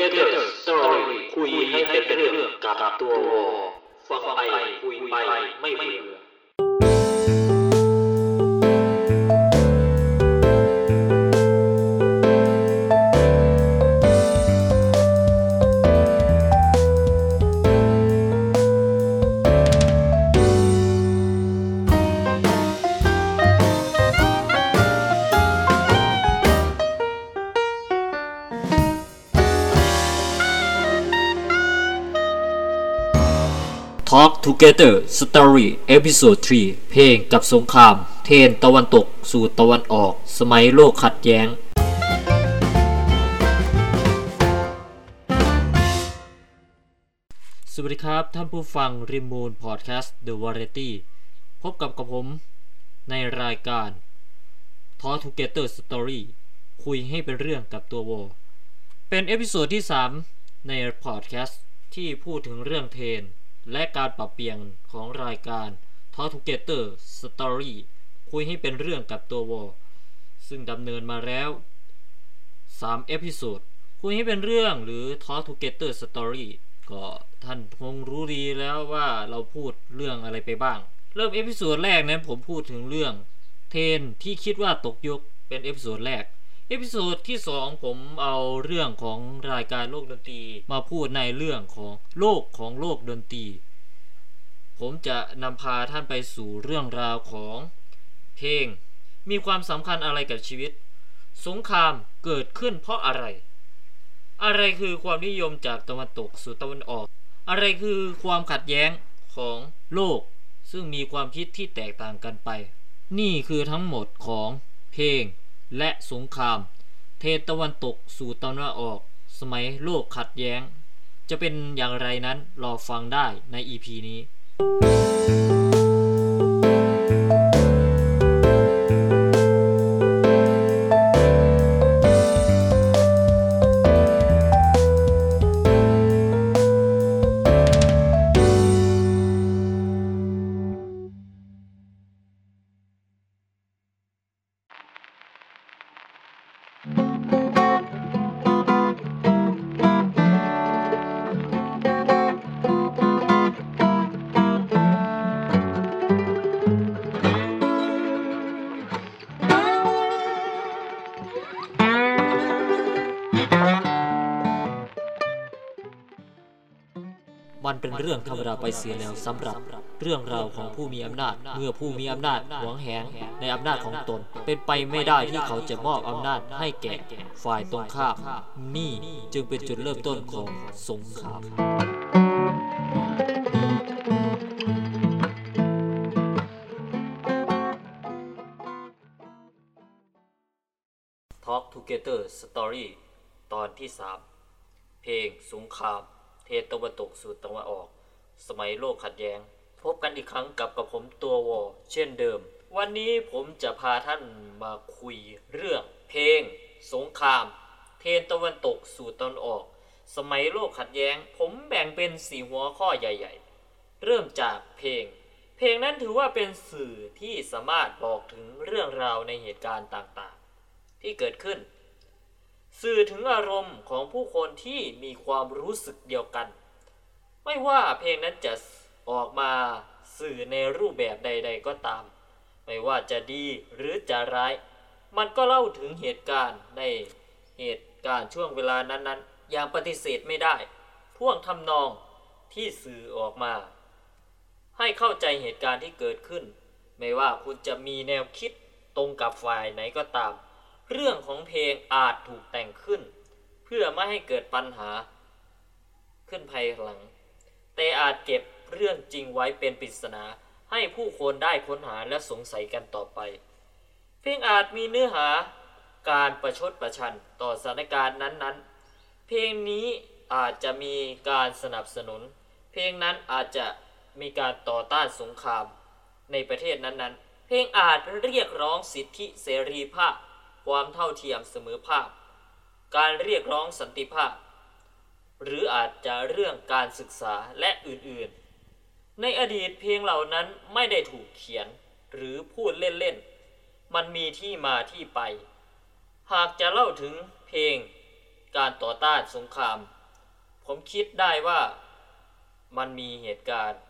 Together Story คุยให้เป็นเรื่องกับตัว ฟังไปคุยไปไม่เบื่อ Together Story Episode 3 เพลงกับสงคราม เทนตะวันตกสู่ตะวันออก สมัยโลกขัดแย้ง สวัสดีครับท่านผู้ฟังริมูนพอดแคสต์ The Variety พบกับกับผมในรายการ Talk Together Story คุยให้เป็นเรื่องกับตัวโวเป็น episode ที่ 3 ในพอดแคสต์ที่พูดถึงเรื่องเทน และการปรับเปลี่ยนของรายการ Talk Together Story คุยให้เป็นเรื่องกับตัววอซึ่งดำเนินมาแล้ว 3 episode คุยให้เป็นเรื่องหรือ Talk Together Story ก็ท่านคงรู้ดีแล้วว่าเราพูดเรื่องอะไรไปบ้าง เริ่ม episode แรกนั้นผมพูดถึงเรื่อง เทนที่คิดว่าตกยุคเป็น episode แรก episode ที่ 2 ผมเอาเรื่องของรายการโลกดนตรีมาพูดในเรื่องของโลกของโลกดนตรี ผมจะนำพาท่านไปสู่เรื่องราวของเพลง มีความสำคัญอะไรกับชีวิต สงครามเกิดขึ้นเพราะอะไร อะไรคือความนิยมจากตะวันตกสู่ตะวันออก อะไรคือความขัดแย้งของโลก ซึ่งมีความคิดที่แตกต่างกันไป นี่คือทั้งหมดของเพลง และสงคราม เทตะวันตกสู่ตะวันออก สมัยโลกขัดแย้ง จะเป็นอย่างไรนั้นรอฟังได้ใน EP นี้ เป็นเรื่องธรรมดาไปเสียแล้วสำหรับ เรื่องราวของผู้มีอำนาจ เมื่อผู้มีอำนาจหวงแหงในอำนาจของตน เป็นไปไม่ได้ที่เขาจะมอบอำนาจให้แก่ฝ่ายตรงข้ามนี่จึงเป็นจุดเริ่มต้นของสงครามท Talk Together Story ตอนที่ 3 เพลงสงคราม เทตะวันตกสู่ตะวันออก สมัยโลกขัดแย้ง พบกันอีกครั้งกับกับผมตัววอเช่นเดิม วันนี้ผมจะพาท่านมาคุยเรื่อง เพลง สงคราม เทตะวันตกสู่ตะวันออก สมัยโลกขัดแย้ง ผมแบ่งเป็นสี่หัวข้อใหญ่ๆ เริ่มจากเพลง เพลงนั้นถือว่าเป็นสื่อที่สามารถบอกถึงเรื่องราวในเหตุการณ์ต่างๆ ที่เกิดขึ้น สื่อถึงอารมณ์ของผู้คนที่มีความรู้สึกเดียวกัน ไม่ว่าเพลงนั้นจะออกมาสื่อในรูปแบบใด ๆ ก็ตาม ไม่ว่าจะดีหรือจะร้าย มันก็เล่าถึงเหตุการณ์ในเหตุการณ์ช่วงเวลานั้นๆ อย่างปฏิเสธไม่ได้พ่วงทำนองที่สื่อออกมา ให้เข้าใจเหตุการณ์ที่เกิดขึ้น ไม่ว่าคุณจะมีแนวคิดตรงกับฝ่ายไหนก็ตาม เรื่องของเพลงอาจถูกแต่งขึ้น เพื่อไม่ให้เกิดปัญหา ขึ้นภายหลัง แต่อาจเก็บเรื่องจริงไว้เป็นปริศนาให้ผู้คนได้ค้นหาและสงสัยกันต่อไป เพลงอาจมีเนื้อหาการประชดประชันต่อสถานการณ์นั้นๆ เพลงนี้อาจจะมีการสนับสนุน เพลงนั้นอาจจะมีการต่อต้านสงครามในประเทศนั้นๆ เพลงอาจเรียกร้องสิทธิเสรีภาพ ความเท่าเทียมเสมอภาค การเรียกร้องสันติภาพ หรืออาจจะเรื่องการศึกษาและอื่นๆ ในอดีตเพลงเหล่านั้นไม่ได้ถูกเขียนหรือพูดเล่นๆ มันมีที่มาที่ไป หากจะเล่าถึงเพลงการต่อต้านสงคราม ผมคิดได้ว่ามันมีเหตุการณ์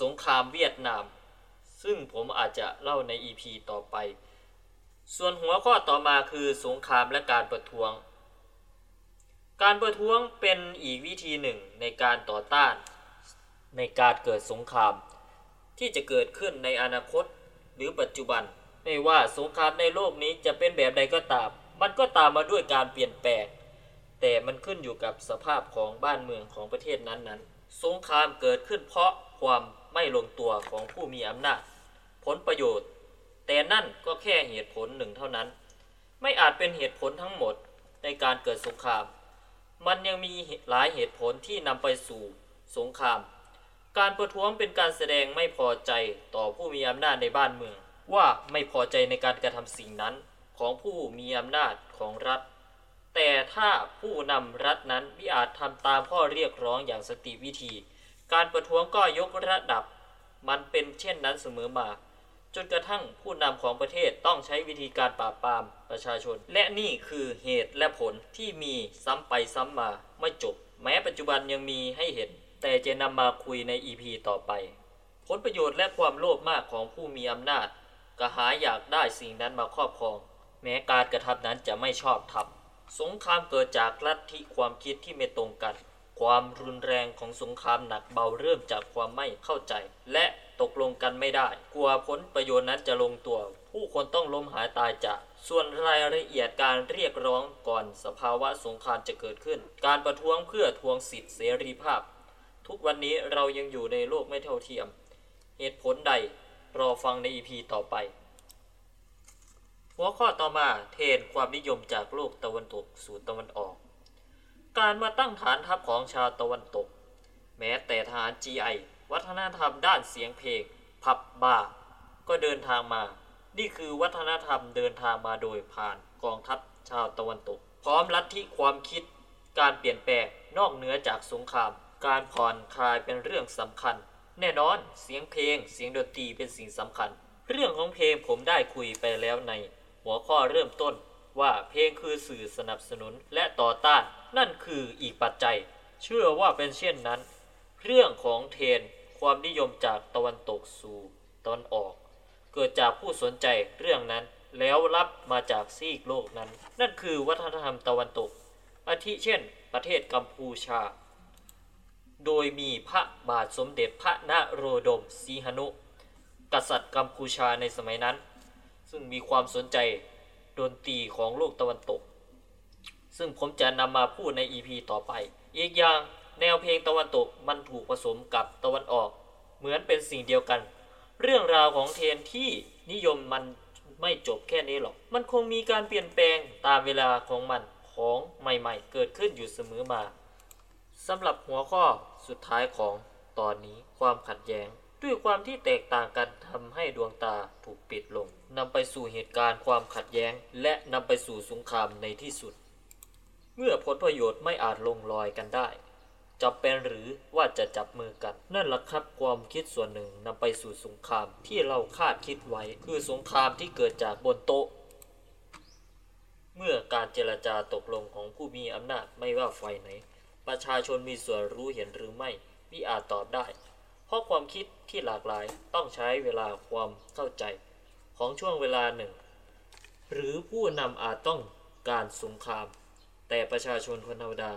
สงครามเวียดนาม ซึ่งผมอาจจะเล่าใน EP ต่อไป ส่วนหัวข้อต่อมาคือสงครามและการประท้วง การประท้วงเป็นอีกวิธีหนึ่งในการต่อต้าน ในการเกิดสงคราม ที่จะเกิดขึ้นในอนาคตหรือปัจจุบัน ไม่ว่าสงครามในโลกนี้จะเป็นแบบใดก็ตาม มันก็ตามมาด้วยการเปลี่ยนแปลง แต่มันขึ้นอยู่กับสภาพของบ้านเมืองของประเทศนั้นๆ สงครามเกิดขึ้นเพราะความไม่ลงตัวของผู้มีอำนาจ ผลประโยชน์ แต่นั่นก็แค่เหตุผลหนึ่งเท่านั้น ไม่อาจเป็นเหตุผลทั้งหมดในการเกิดสงคราม มันยังมีหลายเหตุผลที่นำไปสู่สงคราม การประท้วงเป็นการแสดงไม่พอใจต่อผู้มีอำนาจในบ้านเมือง ว่าไม่พอใจในการกระทำสิ่งนั้นของผู้มีอำนาจของรัฐ แต่ถ้าผู้นำรัฐนั้นไมิอาจทำตามข้อเรียกร้องอย่างสติวิธี การประท้วงก็ยกระดับ มันเป็นเช่นนั้นเสมอมา จนกระทั่งผู้นำของประเทศต้องใช้วิธีการปราบปรามประชาชน และนี่คือเหตุและผลที่มีซ้ำไปซ้ำมาไม่จบ แม้ปัจจุบันยังมีให้เห็น แต่จะนำมาคุยใน EP ต่อไป ผลประโยชน์และความโลภมากของผู้มีอำนาจกระหายอยากได้สิ่งนั้นมาครอบครอง แม้การกระทำนั้นจะไม่ชอบธรรมสงครามเกิดจากลัทธิความคิดที่ไม่ตรงกัน ความรุนแรงของสงครามหนักเบาเริ่มจากความไม่เข้าใจ และ ตกลงกันไม่ได้ กลัวผลประโยชน์นั้นจะลงตัว ผู้คนต้องล้มหายตายจาก ส่วนรายละเอียดการเรียกร้องก่อนสภาวะสงครามจะเกิดขึ้น การประท้วงเพื่อทวงสิทธิเสรีภาพ ทุกวันนี้เรายังอยู่ในโลกไม่เท่าเทียม เหตุผลใดรอฟังใน EP ต่อไป หัวข้อต่อมาเทรนความนิยมจากโลกตะวันตกสู่ตะวันออก การมาตั้งฐานทัพของชาวตะวันตก แม้แต่ทหาร GI วัฒนธรรมด้านเสียงเพลงผับบาร์ก็เดินทางมา นี่คือวัฒนธรรมเดินทางมาโดยผ่านกองทัพชาวตะวันตก พร้อมลัทธิความคิด การเปลี่ยนแปลงนอกเหนือจากสงคราม การผ่อนคลายเป็นเรื่องสำคัญ แน่นอนเสียงเพลง เสียงดนตรีเป็นสิ่งสำคัญ เรื่องของเพลงผมได้คุยไปแล้วใน หัวข้อเริ่มต้นว่าเพลงคือสื่อสนับสนุนและต่อต้าน นั่นคืออีกปัจจัย เชื่อว่าเป็นเช่นนั้น เรื่องของเทน ความนิยมจากตะวันตกสู่ตะวันออก เกิดจากผู้สนใจเรื่องนั้นแล้วรับมาจากซีกโลกนั้น นั่นคือวัฒนธรรมตะวันตก อาทิเช่น ประเทศกัมพูชา โดยมีพระบาทสมเด็จพระนโรดมสีหนุ กษัตริย์กัมพูชาในสมัยนั้น ซึ่งมีความสนใจดนตรีของโลกตะวันตก ซึ่งผมจะนำมาพูดใน EP ต่อไป อีกอย่าง แนวเพลงตะวันตกมันถูกผสมกับตะวันออก เหมือนเป็นสิ่งเดียวกัน เรื่องราวของเทนที่นิยมมันไม่จบแค่นี้หรอก มันคงมีการเปลี่ยนแปลงตามเวลาของมันของใหม่ๆ เกิดขึ้นอยู่เสมอมาสำหรับหัวข้อสุดท้ายของตอนนี้ความขัดแย้ง ด้วยความที่แตกต่างกันทำให้ดวงตาถูกปิดลงนำไปสู่เหตุการณ์ความขัดแย้ง และนำไปสู่สงครามในที่สุด เมื่อผลประโยชน์ไม่อาจลงรอยกันได้ จำเป็นหรือว่าจะจับมือกัน นั่นแหละครับความคิดส่วนหนึ่งนำไปสู่สงครามที่เราคาดคิดไว้ คือสงครามที่เกิดจากบนโต๊ะ เมื่อการเจรจาตกลงของผู้มีอำนาจไม่ว่าฝ่ายไหน ประชาชนมีส่วนรู้เห็นหรือไม่มิอาจตอบได้ เพราะความคิดที่หลากหลายต้องใช้เวลาความเข้าใจ ของช่วงเวลาหนึ่ง หรือผู้นำอาจต้องการสงคราม แต่ประชาชนคนธรรมดา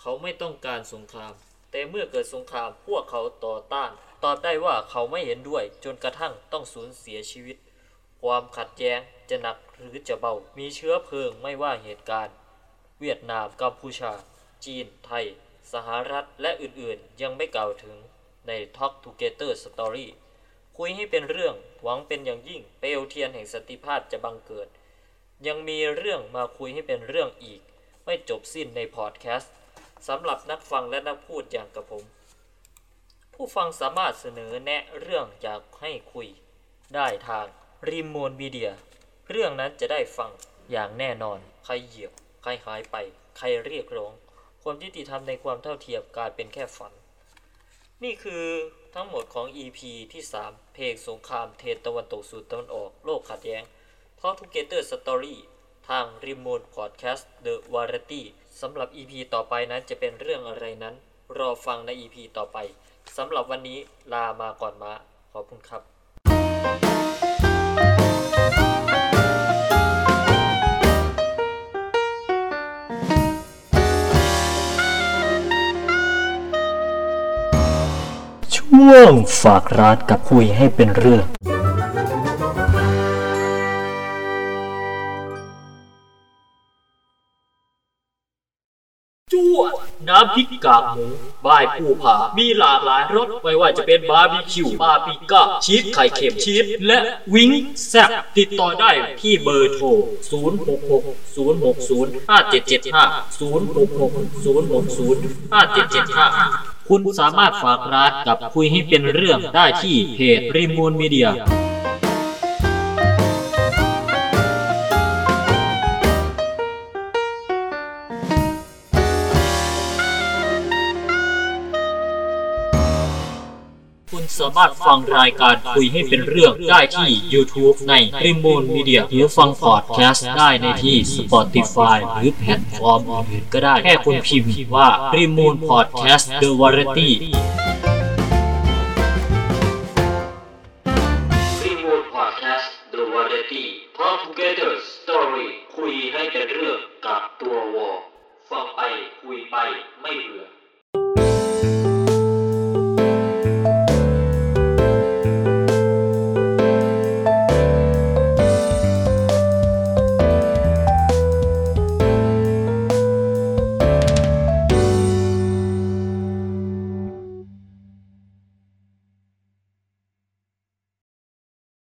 เขาไม่ต้องการสงคราม แต่เมื่อเกิดสงครามพวกเขาต่อต้าน ตอบได้ว่าเขาไม่เห็นด้วย จนกระทั่งต้องสูญเสียชีวิต ความขัดแย้งจะหนักหรือจะเบา มีเชื้อเพลิงไม่ว่าเหตุการณ์ เวียดนามกัมพูชา จีน ไทย สหรัฐและอื่นๆ ยังไม่กล่าวถึงใน Talk Together Story คุยให้เป็นเรื่องหวังเป็นอย่างยิ่งเปลวเทียนแห่งสติภาพจะบังเกิด ยังมีเรื่องมาคุยให้เป็นเรื่องอีก ไม่จบสิ้นในพอดแคสต์ สำหรับนักฟังและนักพูดอย่างกับผม ผู้ฟังสามารถเสนอแนะเรื่องอยากให้คุย ได้ทางรีม o นมีเดียเรื่องนั้นจะได้ฟังอย่างแน่นอน ใครเหยียบ ใครหายไป ใครเรียกร้อง ความยุติธรรมในความเท่าเทียมกลายเป็นแค่ฝัน นี่คือทั้งหมดของ EP ที่ 3 เพลงสงครามเทนตะวันตกสู่ตะวันออก โลกขัดแย้ง Talk Together Story ทาง r e m o t e Podcast The Variety สำหรับ EP ต่อไปนั้นจะเป็นเรื่องอะไรนั้น รอฟังใน EP ต่อไปสำหรับวันนี้ลามาก่อนมาขอบคุณครับช่วงฝากร้านกับคุยให้เป็นเรื่อง น้ำพริกกากหมูบายภูผามีหลากหลายรสไม่ว่าจะเป็นบาร์บีคิวบาร์บีก้าชีสไข่เค็มชีสและวิงแซ่บติดต่อได้ที่เบอร์โทร 066 060 5775 066 060 5775 คุณสามารถฝากร้านกับคุยให้เป็นเรื่องได้ที่เพจ Rimoon Media สามารถฟังรายการคุยให้เป็นเรื่องได้ที่ YouTube ใน r i m o n Media หรือฟังพอดแคสต์ได้ในที่ Spotify หรือแพลตฟอร์มอื่นก็ได้ แค่คุณพิมพ์ว่า r i m o n Podcast The Variety รีโมทพอดแคสต์ The Variety Talk Together Story คุยให้เป็นเรื่องกับตัววอฟังไปคุยไปไม่เบื่อ